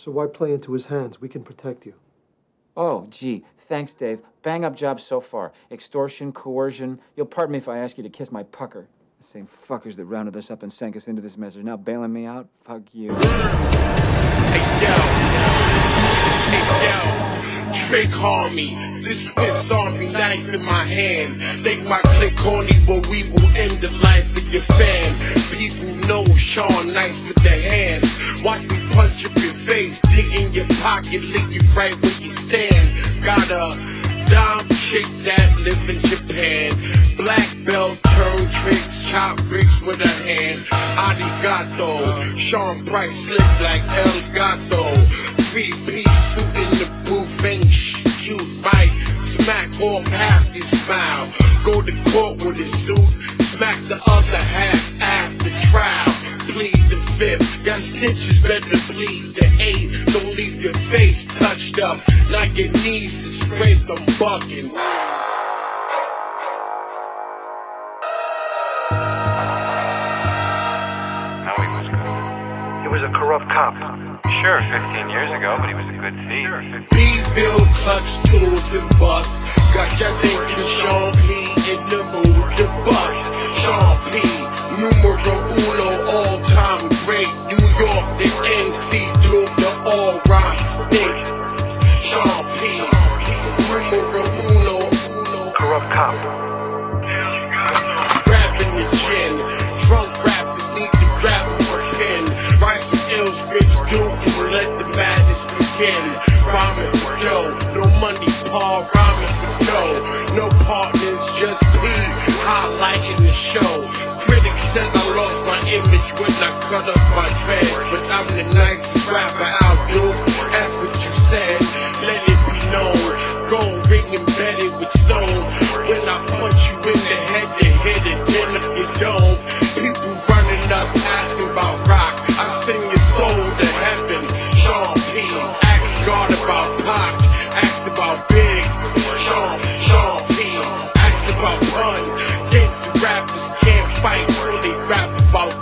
So why play into his hands? We can protect you. Oh, gee. Thanks, Dave. Bang up job so far. Extortion, coercion. You'll pardon me if I ask you to kiss my pucker. The same fuckers that rounded us up and sank us into this mess are now bailing me out. Fuck you. Hey yo, hey yo, Trick Harmy, this Swiss Army knife in my hand. Think my click corny, but we will end the life of your fan. People know Sean nice with the hands. Watch me punch up your face, dig in your pocket, lick you right where you stand. Got a dime chick that live in Japan. Black belt, turn tricks, chop bricks with a hand. Arigato, Sean Price slick like El Gato. Piece suit in the booth, shoot right. Smack half your smile. Go to court with his suit, smack the other half after trial. Plead the fifth, your snitches better plead the eighth. Don't leave your face touched up, not your knees to scrape them bucking. No, he was good. He was a corrupt cop. Sure, 15 years ago, but he was a good thief. Clutch tools and bust. Got your thinking Sean P in the mood to bust. Sean P, numero uno, all time great. New York, the NC, do the all rock state. Sean P, numero uno, uno. Corrupt cop. Rhyming for dough, no money, Paul. Rhyming for dough, no partners, rap. Follow